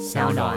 小暖。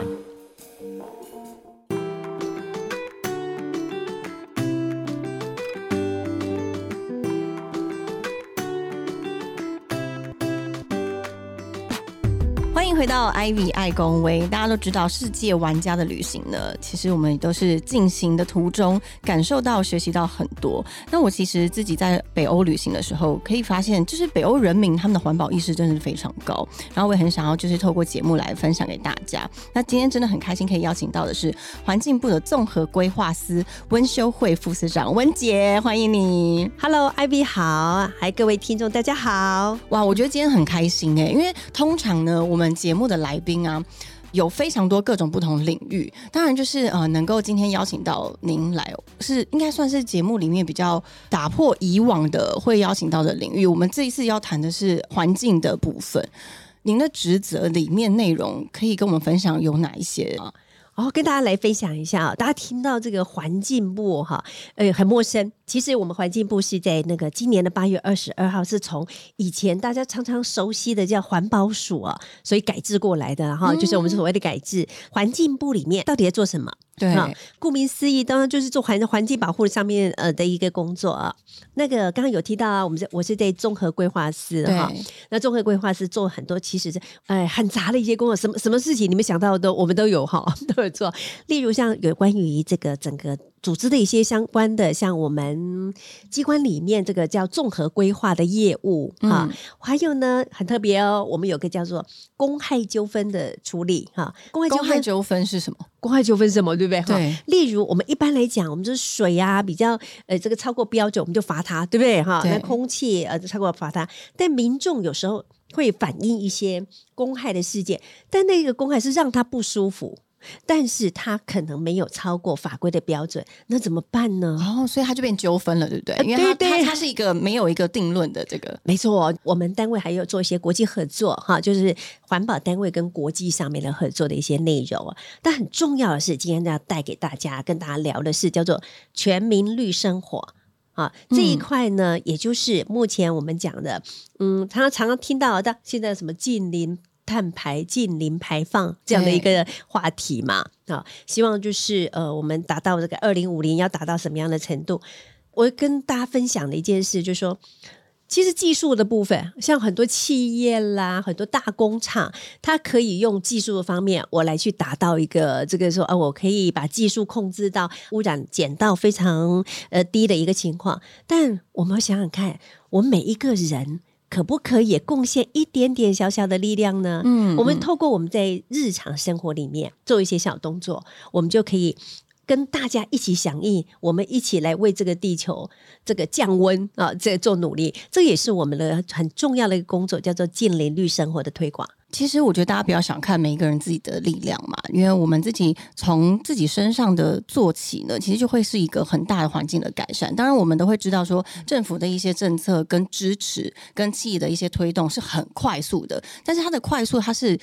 迎回到 Ivy 爱公威。大家都知道，世界玩家的旅行呢，其实我们都是进行的途中感受到、学习到很多。那我其实自己在北欧旅行的时候，可以发现，就是北欧人民他们的环保意识真的是非常高。然后我也很想要，就是透过节目来分享给大家。那今天真的很开心，可以邀请到的是环境部的综合规划司温修慧副司长温杰，欢迎你。Hello，Ivy 好，还各位听众大家好。哇，我觉得今天很开心哎，因为通常呢，我们节目的来宾啊。有非常多各种不同领域，当然就是呃，能够今天邀请到您来，是应该算是节目里面比较打破以往的会邀请到的领域。我们这一次要谈的是环境的部分，您的职责里面内容可以跟我们分享有哪一些啊？哦，跟大家来分享一下啊，大家听到这个环境部哈，呃，很陌生。其实我们环境部是在那个今年的八月二十二号，是从以前大家常常熟悉的叫环保署啊，所以改制过来的哈，就是我们所谓的改制。环境部里面到底在做什么？对啊，顾名思义，当然就是做环环境保护上面呃的一个工作啊。那个刚刚有提到啊，我们是我是在综合规划师哈，对，那综合规划师做很多，其实是哎很杂的一些工作，什么什么事情你们想到的都我们都有哈，都有做。例如像有关于这个整个组织的一些相关的，像我们机关里面这个叫综合规划的业务啊，还有呢很特别哦，我们有个叫做公害纠纷的处理哈，公害纠纷公害纠纷是什么？公害纠纷是什么，对不对？哈对，例如我们一般来讲，我们就是水啊，比较呃这个超过标准，我们就罚它，对不对？哈，那空气呃超过罚它，但民众有时候会反映一些公害的事件，但那个公害是让他不舒服。但是他可能没有超过法规的标准，那怎么办呢？哦，所以他就变纠纷了，对不对？呃因为它对对它它是一个没有一个定论的这个。没错，我们单位还有做一些国际合作哈，就是环保单位跟国际上面的合作的一些内容啊。但很重要的是，今天要带给大家跟大家聊的是叫做全民绿生活。啊，这一块呢，也就是目前我们讲的，嗯，常常听到的，现在什么近零碳排、近零排放这样的一个话题嘛，啊，希望就是呃，我们达到这个二零五零要达到什么样的程度？我跟大家分享的一件事，就是说。其实技术的部分，像很多企业啦，很多大工厂，它可以用技术的方面，我来去达到一个这个说，呃，我可以把技术控制到污染减到非常呃低的一个情况。但我们想想看，我们每一个人可不可以也贡献一点点小小的力量呢？嗯我们透过我们在日常生活里面做一些小动作，我们就可以。跟大家一起响应，我们一起来为这个地球这个降温啊，这做努力，这也是我们的很重要的一个工作，叫做近邻绿生活的推广。其实我觉得大家不要想看每一个人自己的力量嘛，因为我们自己从自己身上的做起呢，其实就会是一个很大的环境的改善。当然，我们都会知道说，政府的一些政策跟支持，跟企业的一些推动是很快速的，但是它的快速它是。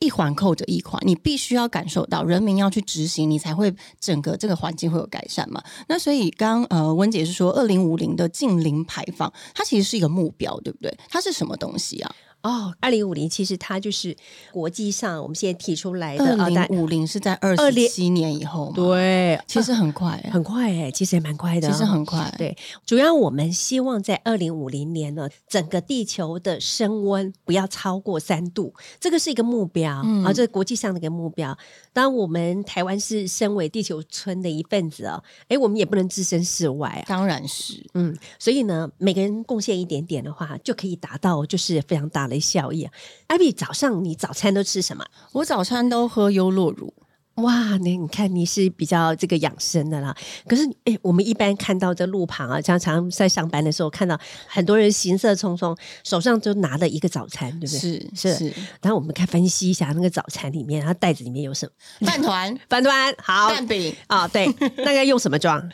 一环扣着一环，你必须要感受到人民要去执行，你才会整个这个环境会有改善嘛。那所以刚呃温姐是说，二零五零的近零排放，它其实是一个目标，对不对？它是什么东西啊？哦，二零五零其实它就是国际上我们现在提出来的二零五零是在二十七年以后嘛？，对，其实很快、欸，很快哎、其实也蛮快的，其实很快。对，主要我们希望在二零五零年呢，整个地球的升温不要超过三度，这个是一个目标、嗯啊，这是国际上的一个目标。当然，我们台湾是身为地球村的一份子哦，哎，我们也不能置身事外啊。当然是。嗯，所以呢，每个人贡献一点点的话，就可以达到就是非常大的效益啊。艾比，早上你早餐都吃什么？我早餐都喝优酪乳，哇，那你看你是比较这个养生的啦。可是，哎，我们一般看到这路旁啊，常常在上班的时候看到很多人行色匆匆，手上就拿了一个早餐，对不对？是是是然后我们看分析一下那个早餐里面，它袋子里面有什么？饭团、饭团好蛋饼、啊，对，那个用什么装？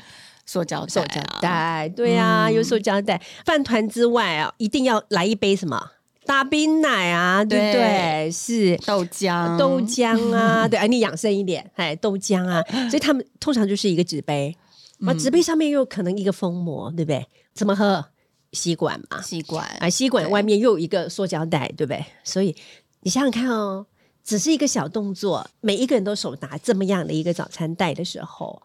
塑胶塑胶袋对啊，用塑胶袋。饭团之外啊，一定要来一杯什么大冰奶啊，对不对？是。豆浆、豆浆啊，对，啊，你养生一点，哎，豆浆啊，所以他们通常就是一个纸杯，啊，纸杯上面又可能一个封膜，对不对？怎么喝？吸管嘛，吸管啊，吸管外面又有一个塑胶袋，对不对？所以你想想看哦，只是一个小动作，每一个人都手拿这么样的一个早餐袋的时候，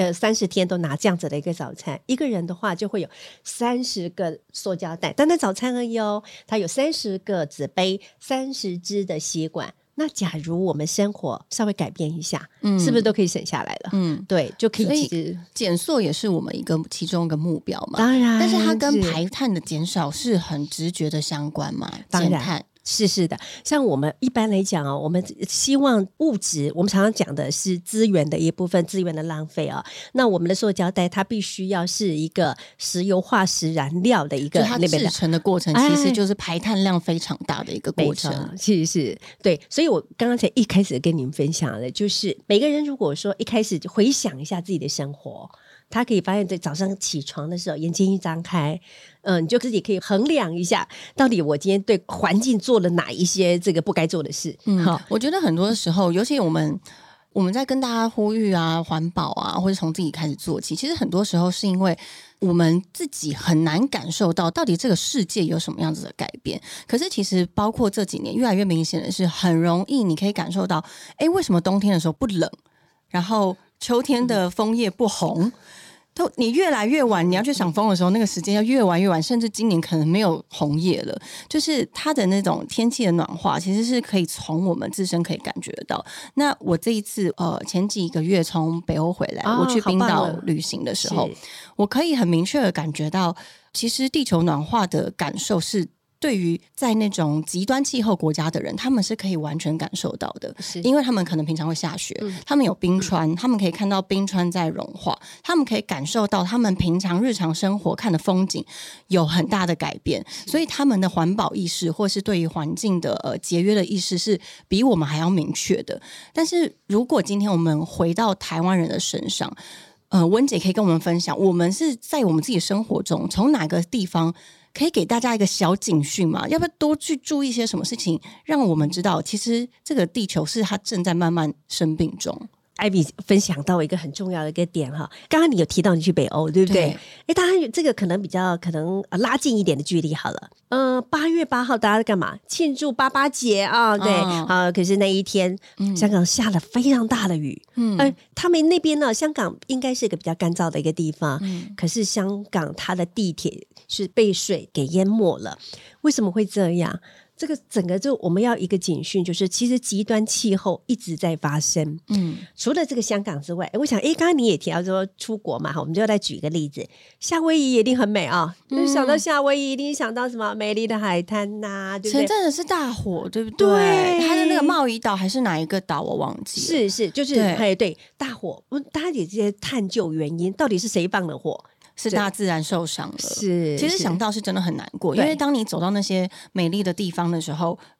呃，三十天都拿这样子的一个早餐，一个人的话就会有三十个塑胶袋，单单早餐而已哦，它有三十个纸杯，三十支的吸管。那假如我们生活稍微改变一下，嗯是不是都可以省下来了？嗯，对，就可所以以其实减塑也是我们一个其中一个目标嘛。当然，但是它跟排碳的减少是很直觉的相关嘛？当然减碳，是是的，像我们一般来讲哦，我们希望物质，我们常常讲的是资源的一部分，资源的浪费啊、那我们的塑胶袋，它必须要是一个石油化石燃料的一个那边的。成的过程，哎其实就是排碳量非常大的一个过程。，是是，对，所以我刚刚才一开始跟你们分享的，就是每个人如果说一开始就回想一下自己的生活，他可以发现，在早上起床的时候，眼睛一张开，嗯，你就自己可以衡量一下，到底我今天对环境做了哪一些这个不该做的事。嗯好，，我觉得很多时候，尤其我们我们在跟大家呼吁啊，环保啊，或者从自己开始做起，其实很多时候是因为。我们自己很难感受到到底这个世界有什么样子的改变，可是其实包括这几年越来越明显的是，很容易你可以感受到，哎，为什么冬天的时候不冷，然后秋天的枫叶不红，都你越来越晚，你要去赏枫的时候，那个时间要越晚越晚，甚至今年可能没有红叶了。就是它的那种天气的暖化，其实是可以从我们自身可以感觉得到。那我这一次呃前几个月从北欧回来，哦我去冰岛旅行的时候，我可以很明确的感觉到，其实地球暖化的感受是。对于在那种极端气候国家的人，他们是可以完全感受到的，是因为他们可能平常会下雪，嗯他们有冰川，他们可以看到冰川在融化，他们可以感受到他们平常日常生活看的风景有很大的改变，所以他们的环保意识或是对于环境的呃节约的意识是比我们还要明确的。但是如果今天我们回到台湾人的身上，呃，温姐可以跟我们分享，我们是在我们自己生活中从哪个地方可以给大家一个小警讯嘛？要不要多去注意一些什么事情，让我们知道，其实这个地球是它正在慢慢生病中。艾比分享到一个很重要的一个点哈，刚刚你有提到你去北欧，对不对对？哎，当然这个可能比较可能呃拉近一点的距离好了。嗯，八月八号大家在干嘛？庆祝八八节啊，对嗯啊。可是那一天，香港下了非常大的雨，嗯呃，他们那边呢，香港应该是一个比较干燥的一个地方，嗯可是香港它的地铁是被水给淹没了，为什么会这样？这个整个就我们要一个警讯，就是其实极端气候一直在发生。嗯，除了这个香港之外，诶我想，诶，刚刚你也提到说出国嘛，哈，我们就再举一个例子，夏威夷一定很美啊。嗯想到夏威夷，一定想到什么美丽的海滩呐、对不对？前阵子是大火，对不对？对它的那个贸易岛还是哪一个岛？我忘记了。是是，就是对哎对大火，我大家也在探究原因，到底是谁放的火？是大自然受伤了。是其实想到是真的很难过，因为当你走到那些美丽的地方的时候，你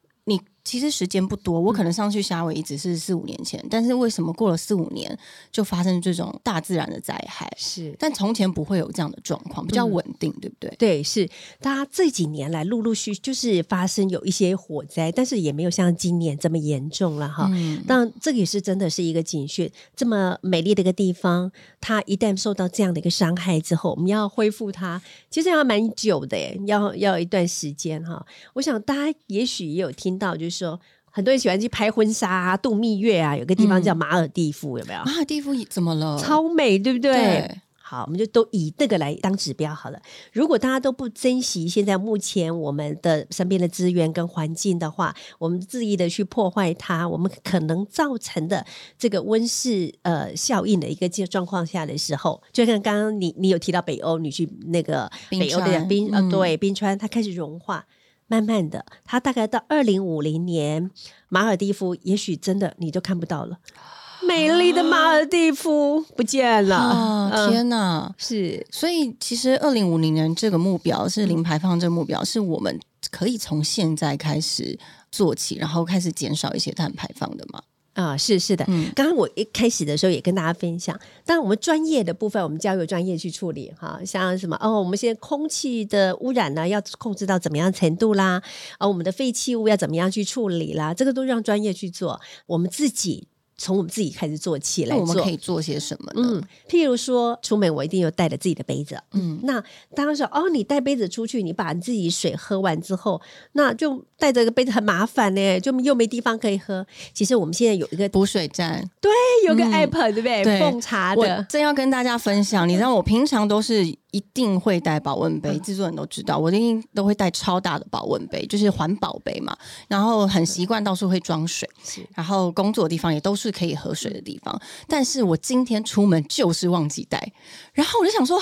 其实时间不多。我可能上去夏威夷只是四五年前，但是为什么过了四五年就发生这种大自然的灾害？是但从前不会有这样的状况，比较稳定，对不对？对，是大家这几年来陆陆续就是发生有一些火灾，但是也没有像今年这么严重了哈。嗯，但这个也是真的是一个警讯，这么美丽的一个地方，它一旦受到这样的一个伤害之后，我们要恢复它，其实要蛮久的耶，要要一段时间哈。我想大家也许也有听到，就是说很多人喜欢去拍婚纱啊、度蜜月啊，有个地方叫马尔蒂夫，有没有？马尔蒂夫怎么了？超美，对不对？对好，我们就都以这个来当指标好了。如果大家都不珍惜现在目前我们的身边的资源跟环境的话，我们恣意的去破坏它，我们可能造成的这个温室呃效应的一个这状况下的时候，就像刚刚你你有提到北欧，你去那个冰北欧的川冰呃嗯对冰川，它开始融化。慢慢的，它大概到二零五零年，马尔蒂夫也许真的你就看不到了，美丽的马尔蒂夫不见了。天哪！是所以其实二零五零年这个目标是零排放这个目标，是我们可以从现在开始做起，然后开始减少一些碳排放的嘛。啊，是是的。嗯刚刚我一开始的时候也跟大家分享，当然我们专业的部分，我们交由专业去处理哈，像什么哦，我们现在空气的污染呢，要控制到怎么样程度啦，啊，我们的废弃物要怎么样去处理啦，这个都让专业去做，我们自己。从我们自己开始做起来做那我们可。以做些什么呢？嗯，譬如说出门我一定有带着自己的杯子。嗯那当然说哦，你带杯子出去，你把你自己水喝完之后，那就带着个杯子很麻烦呢，就又没地方可以喝。其实我们现在有一个补水站，对，有个嗯 app，、对不对？对奉茶我的，正要跟大家分享，你知道我平常都是一定会带保温杯，制作人都知道，我一定都会带超大的保温杯，就是环保杯嘛。然后很习惯到处会装水，然后工作的地方也都是可以喝水的地方。但是我今天出门就是忘记带，然后我就想说，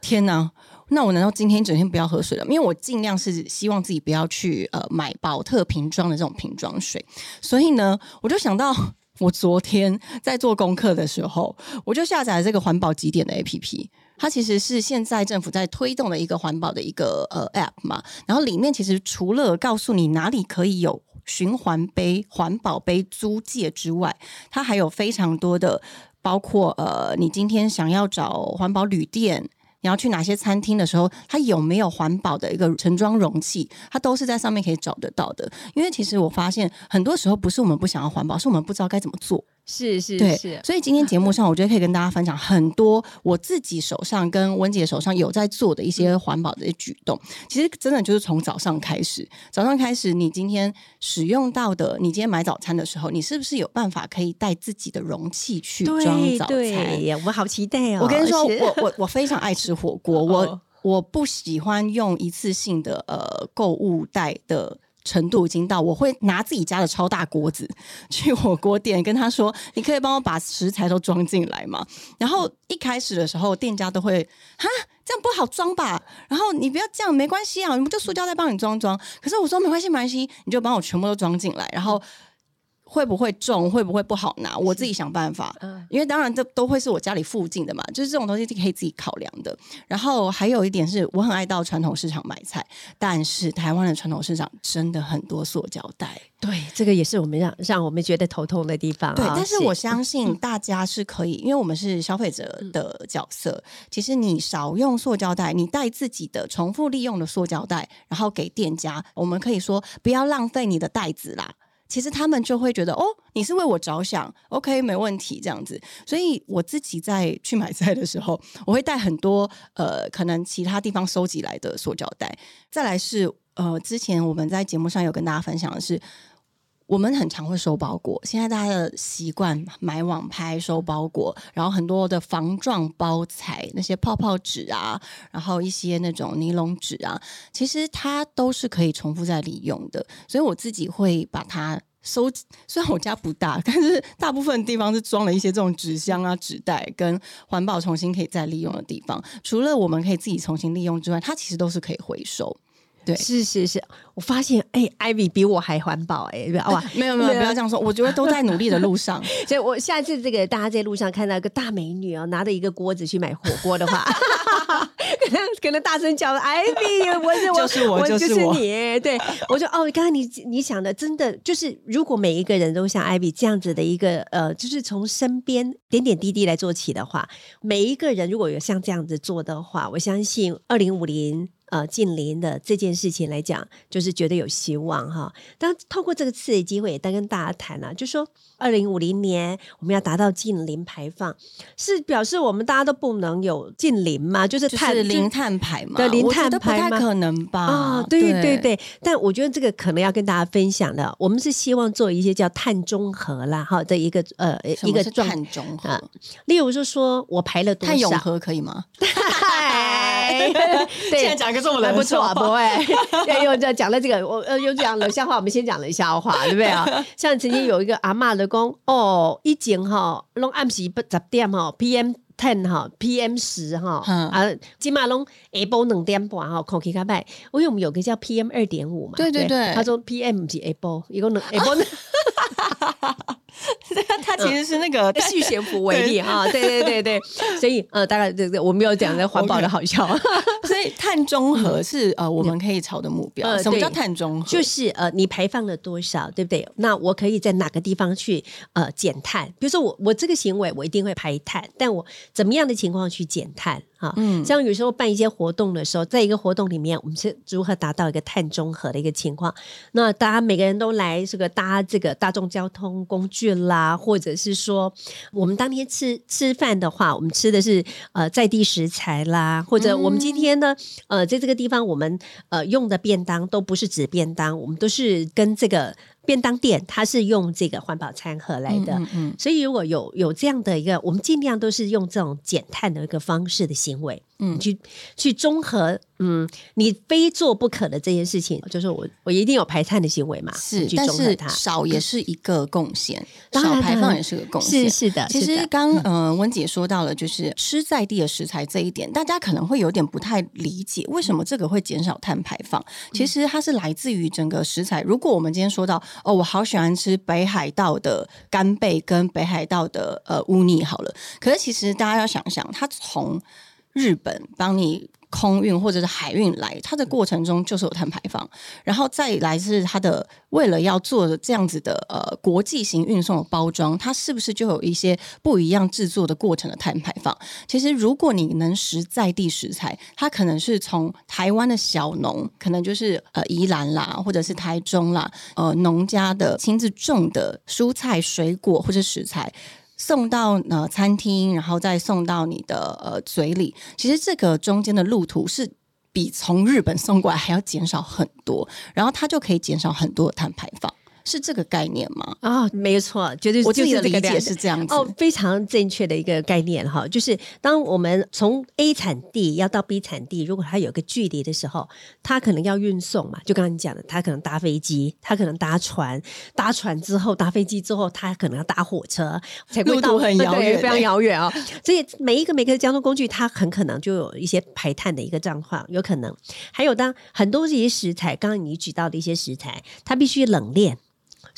天哪！那我难道今天一整天不要喝水了？因为我尽量是希望自己不要去呃买保特瓶装的这种瓶装水，所以呢，我就想到我昨天在做功课的时候，我就下载了这个环保几点的 APP。它其实是现在政府在推动的一个环保的一个呃 App 嘛，然后里面其实除了告诉你哪里可以有循环杯、环保杯租借之外，它还有非常多的，包括呃，你今天想要找环保旅店。你要去哪些餐厅的时候，它有没有环保的一个盛装容器，它都是在上面可以找得到的。因为其实我发现，很多时候不是我们不想要环保，是我们不知道该怎么做。是是对，是，所以今天节目上，我觉得可以跟大家分享很多我自己手上跟温姐手上有在做的一些环保的举动。其实真的就是从早上开始，早上开始，你今天使用到的，你今天买早餐的时候，你是不是有办法可以带自己的容器去装早餐？对，我们好期待哦！我跟你说，我我我非常爱吃火锅，我 哦我不喜欢用一次性的呃购物袋的。程度已经到，我会拿自己家的超大锅子 去火锅店跟他说：“你可以帮我把食材都装进来吗？”然后一开始的时候，店家都会哈这样不好装吧？然后你不要这样，没关系啊，我们就塑胶袋帮你装装。可是我说没关系，没关系，你就帮我全部都装进来，然后会不会重，会不会不好拿，我自己想办法。嗯因为当然这都会是我家里附近的嘛，就是这种东西是可以自己考量的。然后还有一点是我很爱到传统市场买菜，但是台湾的传统市场真的很多塑胶袋。对，这个也是我们让让我们觉得头痛的地方啊。对，但是我相信大家是可以，因为我们是消费者的角色。其实你少用塑胶袋，你带自己的重复利用的塑胶袋，然后给店家，我们可以说不要浪费你的袋子啦。其实他们就会觉得哦，你是为我着想，OK，没问题这样子。所以我自己在去买菜的时候，我会带很多呃，可能其他地方收集来的塑胶袋。再来是呃，之前我们在节目上有跟大家分享的是，我们很常会收包裹，现在大家的习惯买网拍收包裹，然后很多的防撞包材，那些泡泡纸啊，然后一些那种尼龙纸啊，其实它都是可以重复再利用的，所以我自己会把它。收，虽然我家不大，但是大部分地方是装了一些这种纸箱啊、纸袋跟环保重新可以再利用的地方。除了我们可以自己重新利用之外，它其实都是可以回收。对是是是，我发现哎，艾比比我还环保哎，哇！没有没有，不要这样说，我觉得都在努力的路上。所以我下次这个大家在路上看到一个大美女哦，拿着一个锅子去买火锅的话，可能可能大声叫了艾比，我是我，就是我我就是我你。对，我说哦，刚刚你你想的真的就是，如果每一个人都像艾比这样子的一个呃，就是从身边点点滴滴来做起的话，每一个人如果有像这样子做的话，我相信二零五零。呃，近邻的这件事情来讲，就是觉得有希望哈。当透过这个次的机会，也在跟大家谈啊，就说二零五零年我们要达到近零排放，是表示我们大家都不能有近零嘛？就是就碳是零碳排嘛，对零碳排吗太可能吧？啊、对对对，但我觉得这个可能要跟大家分享的，我们是希望做一些叫碳中和啦，哈的一个呃一个状，碳中和啊，例如说说我排了多碳永少，和可以吗？嗨 对，现在讲一个这么还不错啊，不会。又又讲了这个，我呃又讲冷笑话，我们先讲冷笑话，对不对啊？像曾经有一个阿嬷的讲，哦，以前哈，拢暗时不十点哈，PM。ten 哈，PM 十哈嗯啊，今嘛拢下晡两点半哈，空气较歹。因为我们有个叫 PM 二点五嘛，对对对他说 PM 不是下晡，一共两下晡 它其实是那个续悬浮为例哈，对对对对，所以呃，大概对对，我们有讲的环保的好笑。所以碳中和是呃我们可以朝的目标。呃什么叫碳中和？就是呃，你排放了多少，对不对？那我可以在哪个地方去呃减碳？比如说我我这个行为我一定会排碳，但我怎么样的情况去减碳？哈。嗯，像有时候办一些活动的时候，在一个活动里面，我们是如何达到一个碳中和的一个情况？那大家每个人都来这个搭这个大众交通工具啦，或者是说我们当天吃吃饭的话，我们吃的是呃在地食材啦，或者我们今天呢呃在这个地方我们呃用的便当都不是纸便当，我们都是跟这个。便当店它是用这个环保餐盒来的，嗯。所以如果有有这样的一个，我们尽量都是用这种减碳的一个方式的行为，嗯，去去综合。嗯，你非做不可的这件事情，就是我我一定有排碳的行为嘛？是，但是少也是一个贡献，少排放也是个贡献。是是的，其实刚呃温姐说到了，就是吃在地的食材这一点，大家可能会有点不太理解，为什么这个会减少碳排放？其实它是来自于整个食材。如果我们今天说到哦，我好喜欢吃北海道的干贝跟北海道的呃乌尼，好了，可是其实大家要想想，它从日本帮你。空运或者是海运来，它的过程中就是有碳排放，然后再来是它的为了要做这样子的呃国际型运送的包装，它是不是就有一些不一样制作的过程的碳排放？其实如果你能实在地食材，它可能是从台湾的小农，可能就是呃宜兰啦，或者是台中啦，呃农家的亲自种的蔬菜、水果或者食材。送到呃餐厅，然后再送到你的呃嘴里。其实这个中间的路途是比从日本送过来还要减少很多，然后它就可以减少很多的碳排放。是这个概念吗？啊，没错，绝对我自己的理解是这样子哦，非常正确的一个概念哈。就是当我们从 A 产地要到 B 产地，如果它有个距离的时候，它可能要运送嘛。就刚刚你讲的，它可能搭飞机，它可能搭船，搭船之后搭飞机之后，它可能要搭火车，才会到很 遥远，非常遥远啊。所以每一个每个交通工具，它很可能就有一些排碳的一个状况，有可能。还有当很多这些食材，刚刚你举到的一些食材，它必须冷链。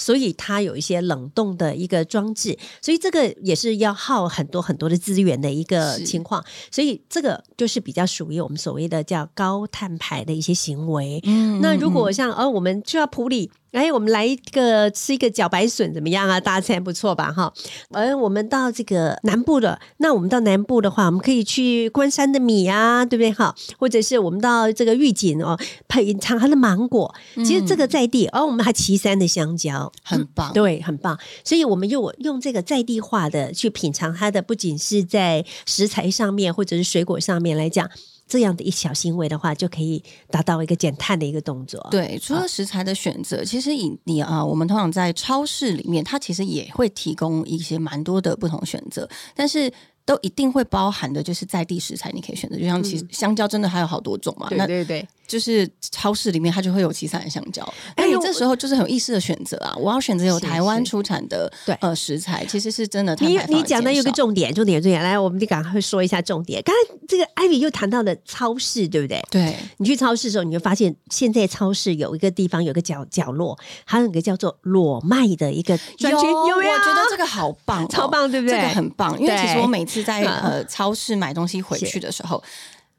所以它有一些冷冻的一个装置，所以这个也是要耗很多很多的资源的一个情况，所以这个就是比较属于我们所谓的叫高碳排的一些行为。那如果像哦，我们就要普里。哎，我们来一个吃一个茭白笋怎么样啊？大餐不错吧？哈，而我们到这个南部的，那我们到南部的话，我们可以去关山的米啊，对不对？哈，或者是我们到这个玉井哦，品尝它的芒果。其实这个在地，而我们还岐山的香蕉，很棒，对，很棒。所以我们用用这个在地化的去品尝它的，不仅是在食材上面，或者是水果上面来讲。这样的一小行为的话，就可以达到一个减碳的一个动作。对，除了食材的选择，其实以你啊，我们通常在超市里面，它其实也会提供一些蛮多的不同选择，但是。都一定会包含的，就是在地食材，你可以选择。就像其实香蕉真的还有好多种嘛，对对对，就是超市里面它就会有其他的香蕉。哎，你这时候就是很有意思的选择啊！我要选择有台湾出产的对呃食材，其实是真的。你你讲的有个重点，重点重点，来，我们就赶快说一下重点。刚才这个艾米又谈到了超市，对不对？对，你去超市的时候，你会发现现在超市有一个地方，有个角角落，还有一个叫做裸卖的一个专区。有？我觉得这个好棒，超棒，对不对？这个很棒，因为其实我每次在 呃。超市买东西回去的时候，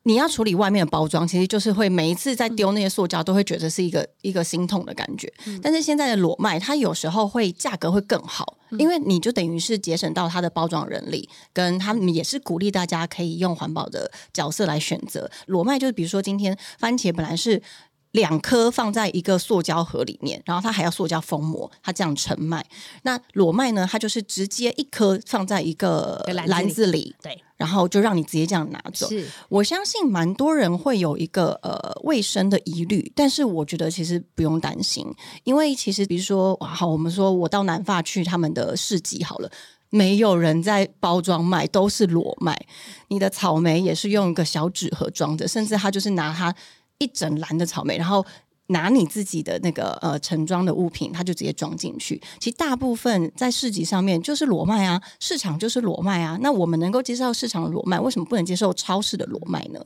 你要处理外面的包装，其实就是会每一次在丢那些塑胶，都会觉得是一个一个心痛的感觉。但是现在的裸卖，它有时候会价格会更好，因为你就等于是节省到它的包装人力，跟他们也是鼓励大家可以用环保的角色来选择裸卖。就是比如说今天番茄本来是。两颗放在一个塑胶盒里面，然后它还要塑胶封膜，它这样成卖。那裸卖呢？它就是直接一颗放在一个篮子里，对，然后就让你直接这样拿走。我相信蛮多人会有一个呃卫生的疑虑，但是我觉得其实不用担心，因为其实比如说，哇好，我们说我到南发去他们的市集好了，没有人在包装卖，都是裸卖。你的草莓也是用一个小纸盒装着，甚至他就是拿它。一整篮的草莓，然后。拿你自己的那个呃盛装的物品，他就直接装进去。其实大部分在市集上面就是裸卖啊，市场就是裸卖啊。那我们能够接受市场的裸卖，为什么不能接受超市的裸卖呢？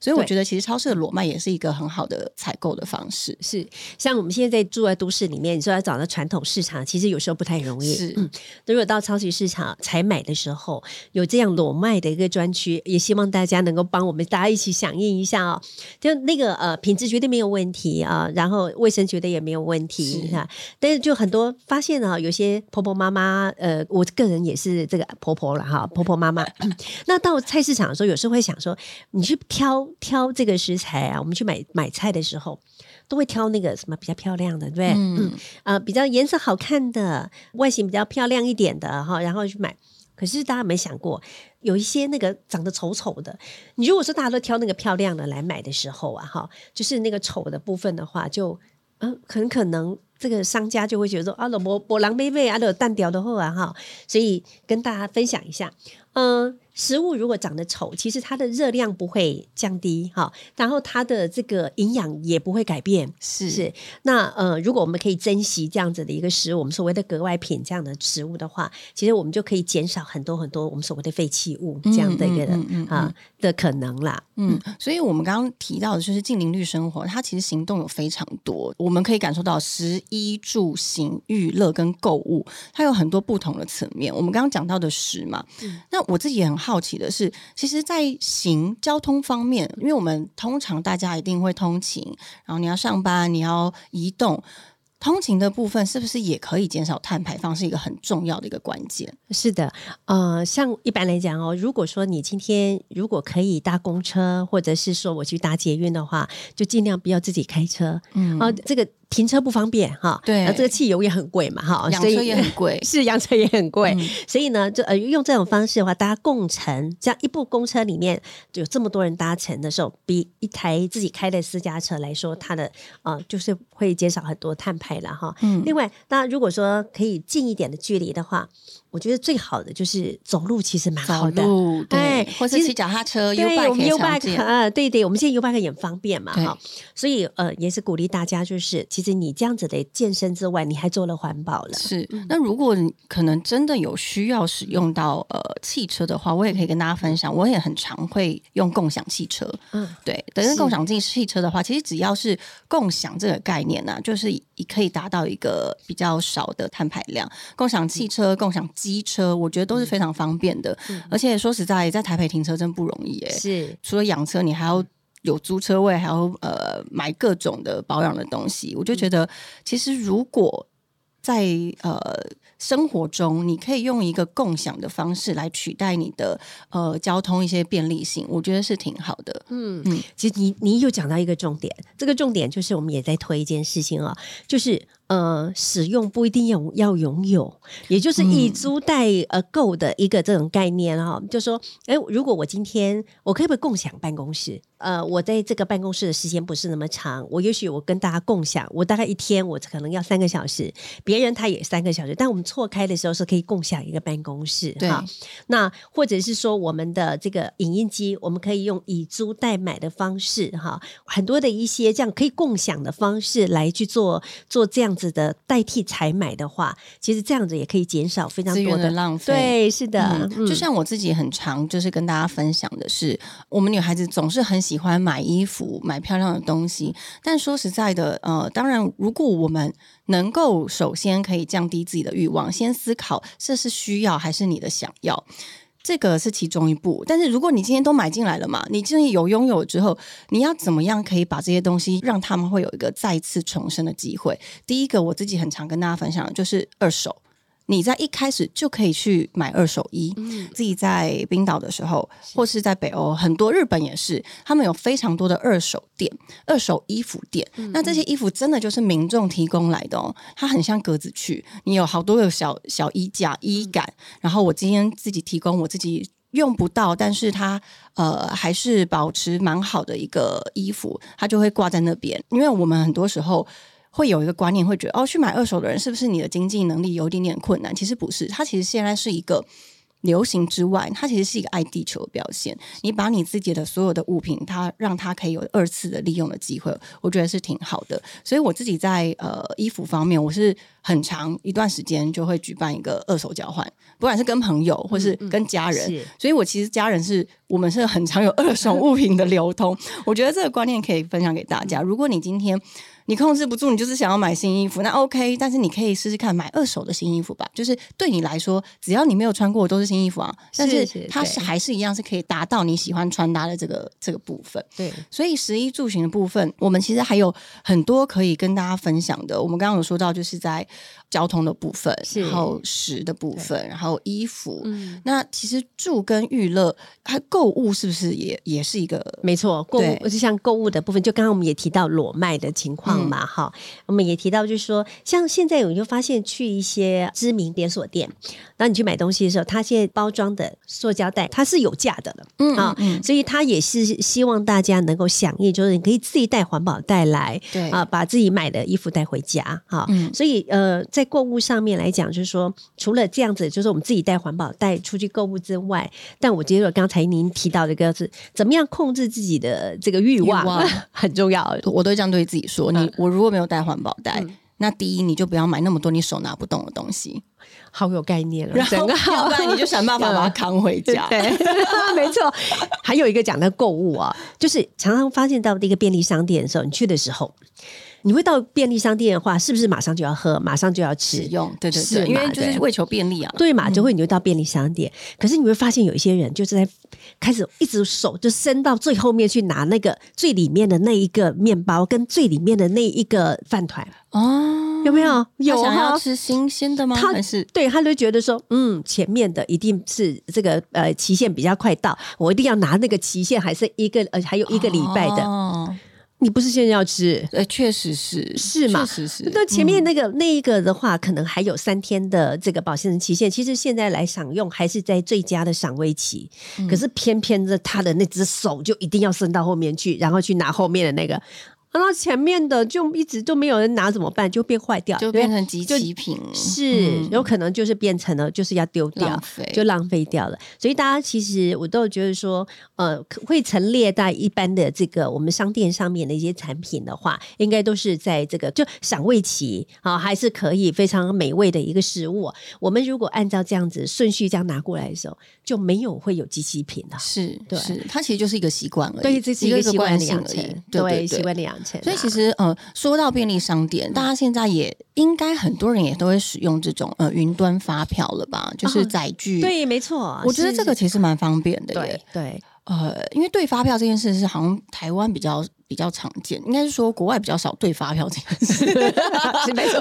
所以我觉得，其实超市的裸卖也是一个很好的采购的方式。是像我们现在住在都市里面，你说要找到传统市场，其实有时候不太容易。是，嗯，如果到超级市场采买的时候，有这样裸卖的一个专区，也希望大家能够帮我们大家一起响应一下哦。就那个呃品质绝对没有问题啊。哈，然后卫生觉得也没有问题哈，但是就很多发现啊，有些婆婆妈妈，呃，我个人也是这个婆婆了哈，婆婆妈妈，那到菜市场的时候，有时候会想说，你去挑挑这个食材啊，我们去买买菜的时候，都会挑那个什么比较漂亮的，对不对？嗯，呃，比较颜色好看的，外形比较漂亮一点的哈，然后去买。可是大家没想过，有一些那个长得丑丑的，你如果说大家都挑那个漂亮的来买的时候啊，哈，就是那个丑的部分的话，就嗯，很可能这个商家就会觉得说啊，我我狼狈狈啊，都有淡掉的货啊，哈，所以跟大家分享一下，嗯。食物如果长得丑，其实它的热量不会降低哈，然后它的这个营养也不会改变。是是，那呃，如果我们可以珍惜这样子的一个食物，我们所谓的格外品这样的食物的话，其实我们就可以减少很多很多我们所谓的废弃物这样的一个啊的可能啦。嗯，所以我们刚刚提到的就是近邻绿生活，它其实行动有非常多，我们可以感受到食衣住行娱乐跟购物，它有很多不同的层面。我们刚刚讲到的食嘛，那我自己也很好。好奇的是，其实，在行交通方面，因为我们通常大家一定会通勤，然后你要上班，你要移动，通勤的部分是不是也可以减少碳排放，是一个很重要的一个关键？是的，呃，像一般来讲哦，如果说你今天如果可以搭公车，或者是说我去搭捷运的话，就尽量不要自己开车，嗯，啊，这个。停车不方便哈，对，这个汽油也很贵嘛哈，养车也很贵，是养车也很贵，所以呢，就呃用这种方式的话，大家共乘，这样一部公车里面有这么多人搭乘的时候，比一台自己开的私家车来说，它的呃就是会减少很多碳排了哈。嗯，另外，那如果说可以近一点的距离的话。我觉得最好的就是走路，其实蛮好的，对，或是骑脚踏车。对，我们 U bike 啊，对对，我们现在 U bike 也方便嘛，哈。所以呃，也是鼓励大家，就是其实你这样子的健身之外，你还做了环保了。是，那如果可能真的有需要使用到呃汽车的话，我也可以跟大家分享，我也很常会用共享汽车。嗯，对，等于共享进汽车的话，其实只要是共享这个概念呢，就是可以达到一个比较少的碳排量。共享汽车，共享。机车我觉得都是非常方便的，而且说实在，在台北停车真不容易哎。是，除了养车，你还要有租车位，还要呃买各种的保养的东西。我就觉得，其实如果在呃生活中，你可以用一个共享的方式来取代你的呃交通一些便利性，我觉得是挺好的。嗯嗯，其实你你又讲到一个重点，这个重点就是我们也在推一件事情啊，就是。呃，使用不一定要要拥有，也就是以租代呃购的一个这种概念哈。就说，哎，如果我今天我可以不可以共享办公室？呃，我在这个办公室的时间不是那么长，我也许我跟大家共享，我大概一天我可能要三个小时，别人他也三个小时，但我们错开的时候是可以共享一个办公室哈。那或者是说，我们的这个影印机，我们可以用以租代买的方式哈，很多的一些这样可以共享的方式来去做做这样。子的代替采买的话，其实这样子也可以减少非常多的浪费。对，是的，就像我自己很常就是跟大家分享的是，我们女孩子总是很喜欢买衣服、买漂亮的东西。但说实在的，呃，当然，如果我们能够首先可以降低自己的欲望，先思考这是需要还是你的想要。这个是其中一步，但是如果你今天都买进来了嘛，你今天有拥有之后，你要怎么样可以把这些东西让他们会有一个再次重生的机会？第一个，我自己很常跟大家分享的就是二手。你在一开始就可以去买二手衣。嗯自己在冰岛的时候，或是在北欧，很多日本也是，他们有非常多的二手店、二手衣服店。那这些衣服真的就是民众提供来的哦，它很像格子去，你有好多有小小衣架、衣杆，然后我今天自己提供我自己用不到，但是它呃还是保持蛮好的一个衣服，它就会挂在那边。因为我们很多时候。会有一个观念，会觉得哦，去买二手的人是不是你的经济能力有一点点困难？其实不是，它其实现在是一个流行之外，它其实是一个爱地球的表现。你把你自己的所有的物品，它让它可以有二次的利用的机会，我觉得是挺好的。所以我自己在呃衣服方面，我是很长一段时间就会举办一个二手交换，不管是跟朋友或是跟家人。所以我其实家人是我们是很常有二手物品的流通。我觉得这个观念可以分享给大家。如果你今天你控制不住，你就是想要买新衣服，那 OK，但是你可以试试看买二手的新衣服吧。就是对你来说，只要你没有穿过，都是新衣服啊。但是是它是还是一样是可以达到你喜欢穿搭的这个这个部分。对，所以食衣住行的部分，我们其实还有很多可以跟大家分享的。我们刚刚有说到，就是在交通的部分，然后食的部分，然后衣服。嗯，那其实住跟娱乐，它购物是不是也也是一个？没错，购物就像购物的部分，就刚刚我们也提到裸卖的情况嗯。嘛，哈、我们也提到就是说，像现在我就发现去一些知名连锁店，当你去买东西的时候，它现在包装的塑胶袋它是有价的了，嗯啊、嗯，所以它也是希望大家能够响应，就是你可以自己带环保袋来，对。啊，把自己买的衣服带回家哈。嗯。所以呃，在购物上面来讲，就是说，除了这样子，就是我们自己带环保袋出去购物之外，但我觉得刚才您提到的一个是怎么样控制自己的这个欲望，很重要。我都会这样对自己说：你嗯我如果没有带环保袋。嗯那第一，你就不要买那么多你手拿不动的东西，好有概念了，然后整个要不然你就想办法 把它扛回家。对，没错。还有一个讲的购物啊，就是常常发现到一个便利商店的时候，你去的时候，你会到便利商店的话，是不是马上就要喝，马上就要吃？使用，对对是对，因嘛为就是对为求便利啊。对嘛，就会你就到便利商店，可是你会发现有一些人就是在开始一直手就伸到最后面去拿那个最里面的那一个面包跟最里面的那一个饭团，哦，有没有？他有想要。吃新鲜的吗？他还是对，他就觉得说，嗯，前面的一定是这个呃期限比较快到，我一定要拿那个期限还是一个呃还有一个礼拜的，哦你不是现在要吃，呃，确实是是嘛确实是。那前面那个、那一个的话，可能还有三天的这个保鲜期限。其实现在来享用还是在最佳的赏味期，嗯可是偏偏的他的那只手就一定要伸到后面去，然后去拿后面的那个，然后前面的就一直都没有人拿，怎么办？就变坏掉，就变成集齐品，是、嗯有可能就是变成了就是要丢掉浪。就浪费掉了，所以大家其实我都觉得说，呃，会陈列在一般的这个我们商店上面的一些产品的话，应该都是在这个就赏味期啊，还是可以非常美味的一个食物。我们如果按照这样子顺序这样拿过来的时候，就没有会有集齐品了。是对是，它其实就是一个习惯而已，对，这是一个习惯养成，对对习。惯的养所以其实呃，说到便利商店，大家现在也应该很多人也都会使用这种呃云端发票了吧？就是哦载具。，对，没错，我觉得这个其实蛮方便的耶对。对呃，因为对发票这件事是好像台湾比较比较常见，应该是说国外比较少对发票这件事。是没错，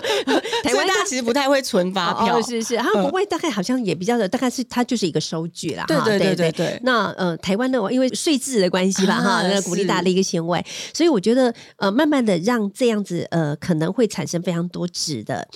台湾大家其实不太会存发票。哦，是是，然后国外大概好像也比较的，大概是它就是一个收据啦，哈对对对对对对那呃，台湾的话因为税制的关系吧，哈、啊那鼓励大家的一个行为，所以我觉得呃，慢慢的让这样子呃，可能会产生非常多纸的。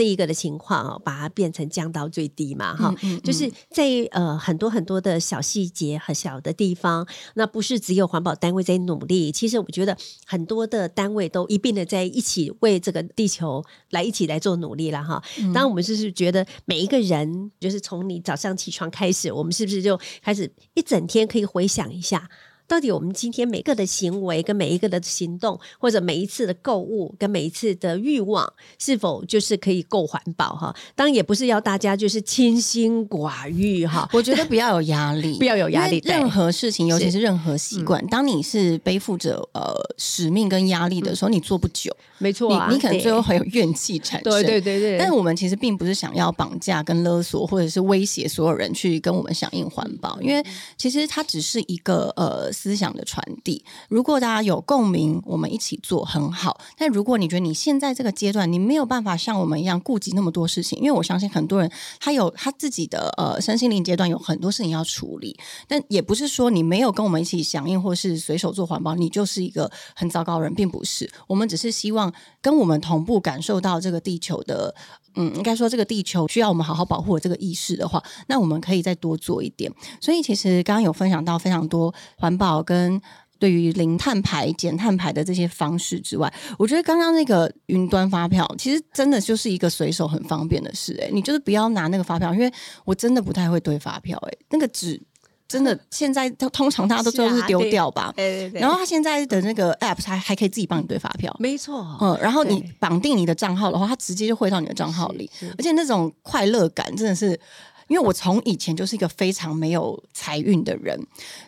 这一个的情况哦，把它变成降到最低嘛，哈、嗯嗯就是在呃很多很多的小细节和小的地方，那不是只有环保单位在努力，其实我觉得很多的单位都一并的在一起为这个地球来一起来做努力了哈。当然，我们就是觉得每一个人，就是从你早上起床开始，我们是不是就开始一整天可以回想一下？到底我们今天每个的行为跟每一个的行动，或者每一次的购物跟每一次的欲望，是否就是可以够环保哈？当然也不是要大家就是清心寡欲哈，我觉得不要有压力，不要有压力任何事情，尤其是。任何习惯，当你是背负着呃使命跟压力的时候，你做不久，没错啊，你你可能最后会有怨气产生。对对对对，但是我们其实并不是想要绑架、跟勒索，或者是威胁所有人去跟我们响应环保，因为其实它只是一个呃思想的传递。如果大家有共鸣，我们一起做很好。但如果你觉得你现在这个阶段你没有办法像我们一样顾及那么多事情，因为我相信很多人他有他自己的呃身心灵阶段有很多事情要处理，但也不是说你没有跟我们一起响应或是随手做环保，你就是一个很糟糕的人，并不是。我们只是希望跟我们同步感受到这个地球的，嗯，应该说这个地球需要我们好好保护这个意识的话，那我们可以再多做一点。所以其实刚刚有分享到非常多环保跟。对于零碳排、减碳排的这些方式之外，我觉得刚刚那个云端发票，其实真的就是一个随手很方便的事、欸。你就是不要拿那个发票，因为我真的不太会堆发票、欸，那个纸真的现在通常大家都都是丢掉吧。对对对，然后他现在的那个 app 还还可以自己帮你对发票，没错，嗯，然后你绑定你的账号的话，它直接就汇到你的账号里，而且那种快乐感真的是。因为我从以前就是一个非常没有财运的人，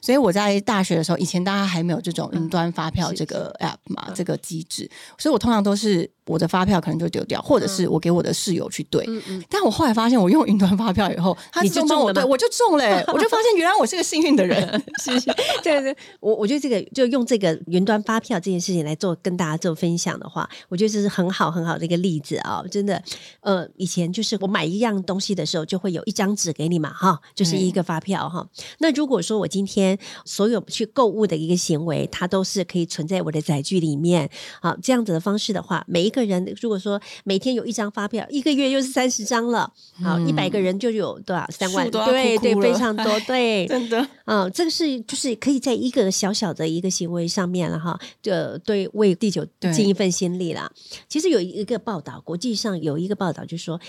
所以我在大学的时候，以前大家还没有这种云端发票这个 app 嘛，这个机制，所以我通常都是我的发票可能就丢掉，或者是我给我的室友去对。嗯嗯，但我后来发现，我用云端发票以后，他你自动帮我兑，就中了吗我就中了、欸，我就发现原来我是个幸运的人。谢谢，对对，我我觉得这个就用这个云端发票这件事情来做跟大家做分享的话，我觉得这是很好很好的一个例子啊、真的，呃，以前就是我买一样东西的时候，就会有一张纸给你嘛，哈，就是一个发票哈。那如果说我今天所有去购物的一个行为，它都是可以存在我的载具里面，好，这样子的方式的话，每一个人如果说每天有一张发票，一个月又是三十张了，好，一百个人就有多少三万，对对，非常多，对，真的，嗯，这个是就是可以在一个小小的一个行为上面了哈，就对为地球尽一份心力了。其实有一个报道，国际上有一个报道，就是说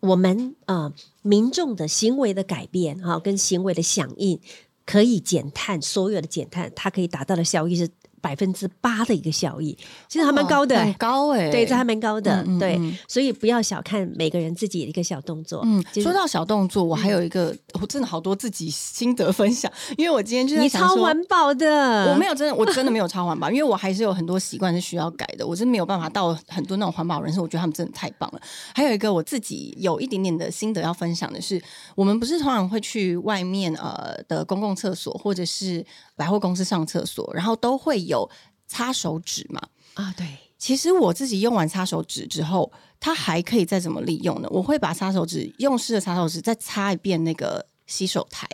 我们呃民众的行为的改变哈，跟行为的响应，可以减碳，所有的减碳，它可以达到的效益是百分之八的一个效益，其实还蛮高的、很高哎、对，这还蛮高的，嗯嗯对嗯，所以不要小看每个人自己的一个小动作。嗯，说到小动作，我还有一个，我真的好多自己心得分享，因为我今天就在你想说超环保的，我没有真的，我真的没有超环保，因为我还是有很多习惯是需要改的。我真没有办法到很多那种环保人士，我觉得他们真的太棒了。还有一个我自己有一点点的心得要分享的是，我们不是通常会去外面呃的公共厕所或者是百货公司上厕所，然后都会有擦手纸嘛。啊，对。其实我自己用完擦手纸之后，它还可以再怎么利用呢？我会把擦手纸用湿的擦手纸再擦一遍那个洗手台。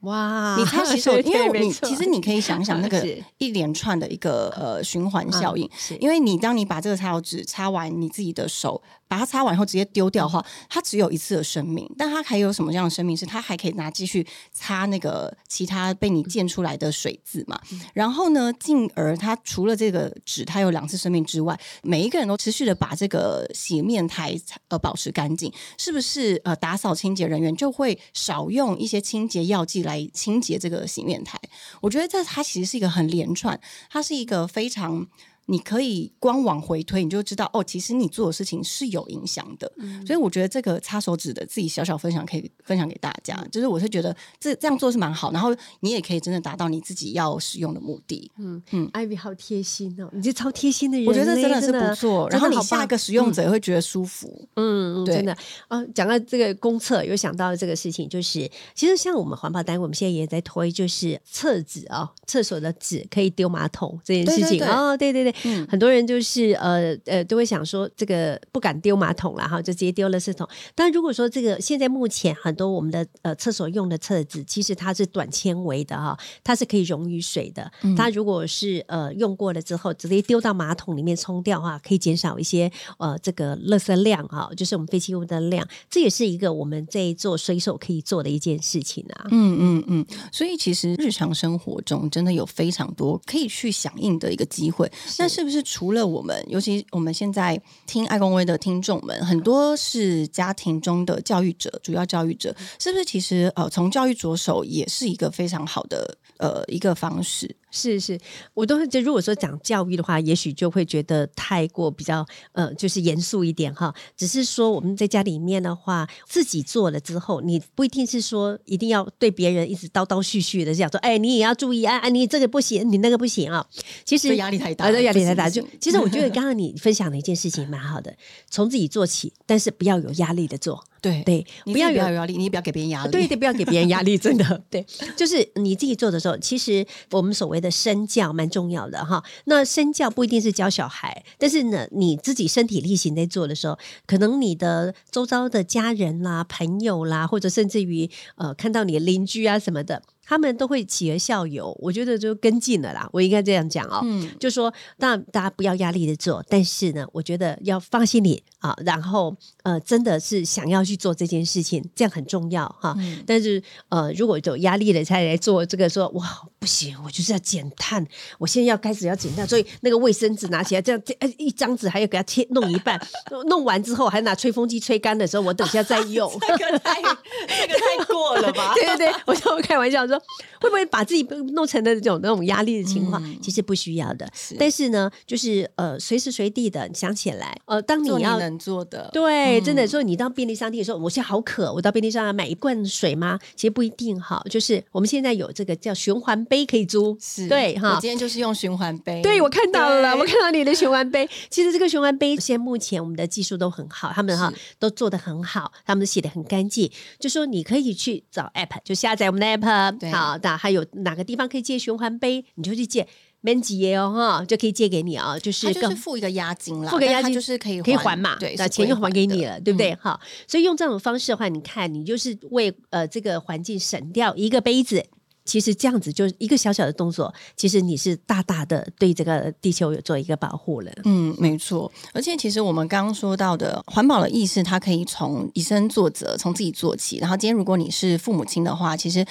哇，你擦洗手，对因为你其实你可以想 想那个是一连串的一个呃循环效应，是因为你当你把这个擦手纸擦完，你自己的手把它擦完以后直接丢掉的话，它只有一次的生命，但它还有什么样的生命？是它还可以拿继续擦那个其他被你溅出来的水渍嘛？然后呢，进而它除了这个纸它有两次生命之外，每一个人都持续的把这个洗面台呃保持干净，是不是呃打扫清洁人员就会少用一些清洁药剂来清洁这个洗面台？我觉得这它其实是一个很连串，它是一个非常。你可以光往回推，你就知道哦，其实你做的事情是有影响的。所以我觉得这个擦手指的自己小小分享可以分享给大家，就是我是觉得这这样做是蛮好，然后你也可以真的达到你自己要使用的目的。嗯。嗯，艾比好贴心哦，你这超贴心的人，我觉得真的是不错，然后你下一个使用者也会觉得舒服。嗯，嗯对。真的。啊，讲到这个公厕，有想到这个事情，就是其实像我们环保单位，我们现在也在推，就是厕纸啊，厕所的纸可以丢马桶这件事情。对对对。哦，对对对，嗯很多人就是呃呃都会想说这个不敢丢马桶了，哈，就直接丢了圾桶。但如果说这个现在目前很多我们的呃厕所用的厕纸，其实它是短纤维的哈，它是可以溶于水的。嗯它如果是呃用过了之后，直接丢到马桶里面冲掉哈，可以减少一些呃这个垃圾量哈，就是我们废弃物的量。这也是一个我们在做水手可以做的一件事情啊。嗯嗯嗯，所以其实日常生活中真的有非常多可以去响应的一个机会。那是不是除了我们，尤其我们现在听爱公威的听众们，很多是家庭中的教育者，主要教育者，是不是其实呃从教育着手也是一个非常好的呃一个方式？是是，我都会觉得，如果说讲教育的话，也许就会觉得太过比较呃，就是严肃一点哈。只是说我们在家里面的话，自己做了之后，你不一定是说一定要对别人一直叨叨絮絮的讲说，哎，你也要注意啊，啊，你这个不行，你那个不行啊。其实压力太大压力太大。就其实我觉得 刚刚你分享的一件事情蛮好的，从自己做起，但是不要有压力的做，对对，不要有压力，你也不要给别人压力。对对，不要给别人压力，真的对，就是你自己做的时候，其实我们所谓的身教蛮重要的哈。那身教不一定是教小孩，但是呢，你自己身体力行在做的时候，可能你的周遭的家人啦、朋友啦，或者甚至于呃看到你的邻居啊什么的。他们都会起而效尤，我觉得就跟进了啦。我应该这样讲哦，嗯就说当然大家不要压力的做，但是呢，我觉得要放心里啊，然后呃，真的是想要去做这件事情，这样很重要哈。嗯但是呃，如果有压力了才来做这个说，哇，不行，我就是要减碳，我现在要开始要减碳，所以那个卫生纸拿起来，这样一张纸还要给它切弄一半，弄完之后还拿吹风机吹干的时候，我等下再用。这个太这个太过过了吧？对对对，我就开玩笑说，会不会把自己弄成的这种那种压力的情况？其实不需要的。但是呢，就是呃，随时随地的想起来，呃，当你要能做的，对，真的说你到便利商店的时候，我现在好渴，我到便利商店买一罐水吗？其实不一定哈。就是我们现在有这个叫循环杯可以租，是对哈。我今天就是用循环杯，对我看到了，我看到你的循环杯。其实这个循环杯，现在目前我们的技术都很好，他们哈都做的很好，他们写的很干净。就说你可以去找 app，就下载我们的 app，好，那还有哪个地方可以借循环杯，你就去借。免几耶哦哈，就可以借给你啊，就是就是付一个押金了，付个押金就是可以可以还嘛，对，那钱就还给你了，对不对？哈，所以用这种方式的话，你看你就是为呃这个环境省掉一个杯子，其实这样子就是一个小小的动作，其实你是大大的对这个地球有做一个保护了。嗯，没错。而且其实我们刚刚说到的环保的意识，它可以从以身作则，从自己做起。然后今天如果你是父母亲的话，其实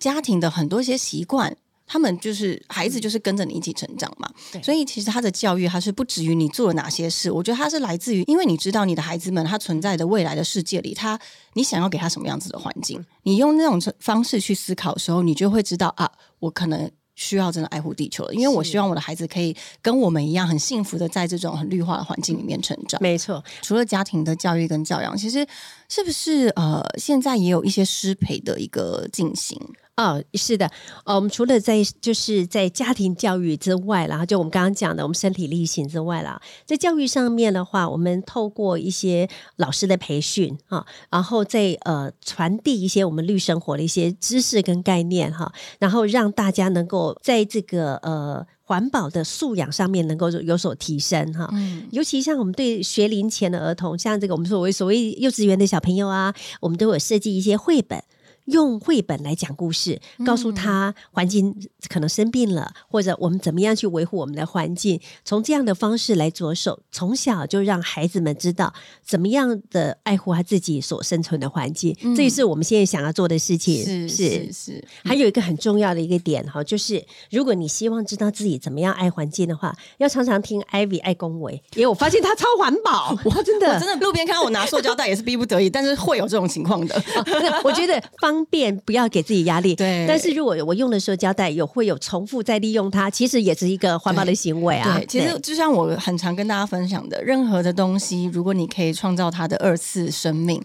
家庭的很多一些习惯。他们就是孩子，就是跟着你一起成长嘛。所以其实他的教育，他是不止于你做了哪些事。我觉得他是来自于，因为你知道你的孩子们他存在的未来的世界里，他你想要给他什么样子的环境，你用那种方式去思考的时候，你就会知道啊，我可能需要真的爱护地球了。因为我希望我的孩子可以跟我们一样，很幸福的在这种很绿化的环境里面成长。没错，除了家庭的教育跟教养，其实是不是呃，现在也有一些失陪的一个进行。哦，是的，呃，我们除了在就是在家庭教育之外，然后就我们刚刚讲的，我们身体力行之外啦，在教育上面的话，我们透过一些老师的培训啊，然后再呃传递一些我们绿生活的一些知识跟概念哈，然后让大家能够在这个呃环保的素养上面能够有所提升哈。嗯，尤其像我们对学龄前的儿童，像这个我们所谓所谓幼稚园的小朋友啊，我们都有设计一些绘本。用绘本来讲故事，告诉他环境可能生病了，或者我们怎么样去维护我们的环境。从这样的方式来着手，从小就让孩子们知道怎么样的爱护他自己所生存的环境。这也是我们现在想要做的事情。是是是。还有一个很重要的一个点哈，就是如果你希望知道自己怎么样爱环境的话，要常常听 Ivy 爱恭维，因为我发现他超环保。我真的真的路边看到我拿塑胶袋也是逼不得已，但是会有这种情况的。我觉得方。方便不要给自己压力，对。但是如果我用的时候胶带有会有重复再利用它，其实也是一个环保的行为啊。对，其实就像我很常跟大家分享的，任何的东西，如果你可以创造它的二次生命。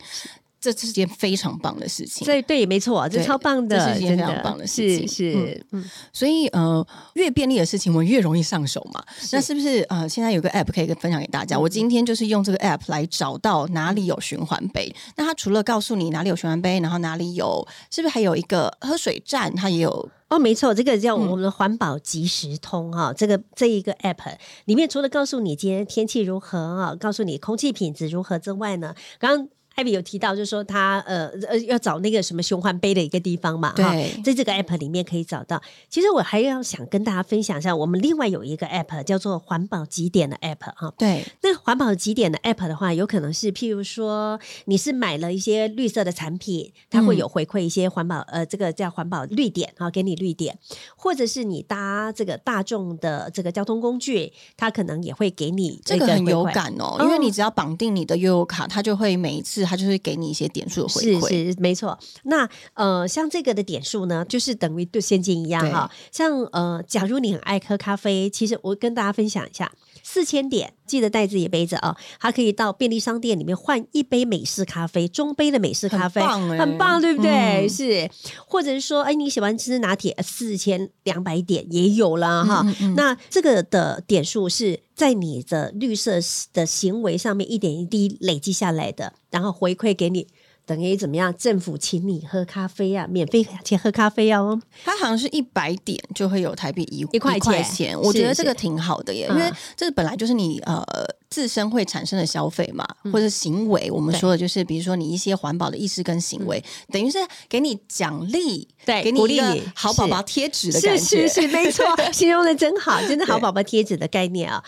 这是件非常棒的事情，对对，没错，这超棒的，这是件非常棒的事情，是嗯，所以呃，越便利的事情我们越容易上手嘛。那是不是呃，现在有个 app 可以分享给大家？我今天就是用这个 app 来找到哪里有循环杯。那它除了告诉你哪里有循环杯，然后哪里有，是不是还有一个喝水站？它也有哦，没错，这个叫我们的环保即时通哈。这个这一个 app 里面除了告诉你今天天气如何啊，告诉你空气品质如何之外呢，刚刚。艾比有提到，就是说他呃呃要找那个什么循环杯的一个地方嘛，哈，在这个 app 里面可以找到。其实我还要想跟大家分享一下，我们另外有一个 app 叫做环保极点的 app 哈。对，那环保极点的 app 的话，有可能是譬如说你是买了一些绿色的产品，它会有回馈一些环保呃这个叫环保绿点啊，给你绿点，或者是你搭这个大众的这个交通工具，它可能也会给你这个很有感哦，因为你只要绑定你的悠游卡，它就会每一次。它就会给你一些点数的回馈，是是没错。那呃，像这个的点数呢，就是等于对现金一样哈。像呃，假如你很爱喝咖啡，其实我跟大家分享一下，四千点记得带自己杯子啊，还可以到便利商店里面换一杯美式咖啡，中杯的美式咖啡，很棒，对不对？是，或者是说，哎，你喜欢吃拿铁，四千两百点也有了哈。那这个的点数是。在你的绿色的行为上面一点一滴累积下来的，然后回馈给你。等于怎么样？政府请你喝咖啡啊，免费请喝咖啡哦。它好像是一百点就会有台币一一块钱，我觉得这个挺好的耶，因为这个本来就是你呃自身会产生的消费嘛，或者行为。我们说的就是，比如说你一些环保的意识跟行为，等于是给你奖励，对，给你一个好宝宝贴纸的感觉，是是是，没错，形容的真好，真的 好宝宝贴纸的概念啊。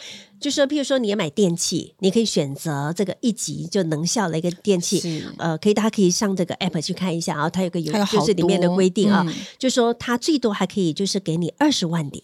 就说，譬如说，你要买电器，你可以选择这个一级就能效的一个电器，呃，可以大家可以上这个 app 去看一下啊，它有个有就是里面的规定啊，就说它最多还可以就是给你二十万点。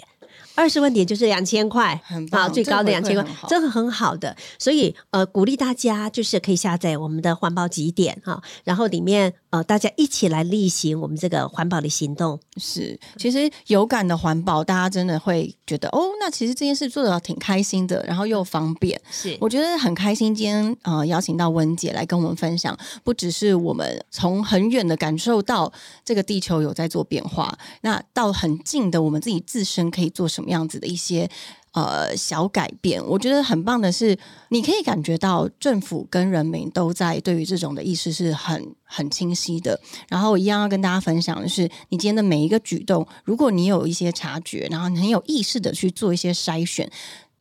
二十万点就是两千块，很最高的这两千块这个很好的。所以呃，鼓励大家就是可以下载我们的环保极点哈，然后里面呃大家一起来例行我们这个环保的行动。是，其实有感的环保，大家真的会觉得哦，那其实这件事做的挺开心的，然后又方便。是我觉得很开心，今天呃邀请到温姐来跟我们分享，不只是我们从很远的感受到这个地球有在做变化，那到很近的我们自己自身可以做什么样子的一些。呃，小改变，我觉得很棒的是，你可以感觉到政府跟人民都在对于这种的意识是很很清晰的。然后一样要跟大家分享的是，你今天的每一个举动，如果你有一些察觉，然后你很有意识的去做一些筛选，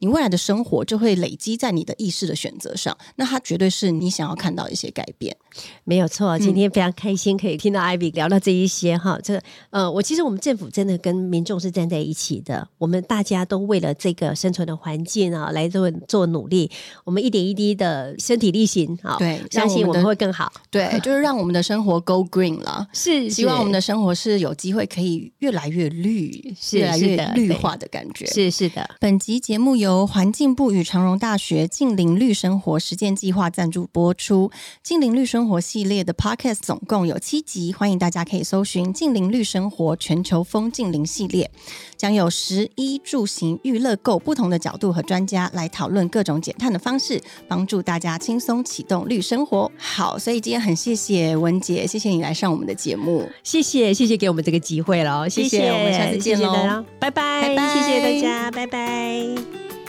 你未来的生活就会累积在你的意识的选择上，那它绝对是你想要看到一些改变。没有错，今天非常开心可以听到 Ivy 聊到这一些哈。这个呃，我其实我们政府真的跟民众是站在一起的，我们大家都为了这个生存的环境啊来做做努力，我们一点一滴的身体力行啊，对相信我们会更好。对，就是让我们的生活 go green 了。是希望我们的生活是有机会可以越来越绿，是越来越绿化的感觉。是是的，本集节目由环境部与长荣大学近邻绿生活实践计划赞助播出。近邻绿生活系列的 Podcast 总共有七集，欢迎大家可以搜寻“近邻绿生活全球风近邻系列”，将有食衣住行娱乐购不同的角度和专家来讨论各种减碳的方式，帮助大家轻松启动绿生活。好，所以今天很谢谢文姐，谢谢你来上我们的节目。谢谢谢谢给我们这个机会了，谢谢我们下次见喽拜拜谢谢大家，拜拜。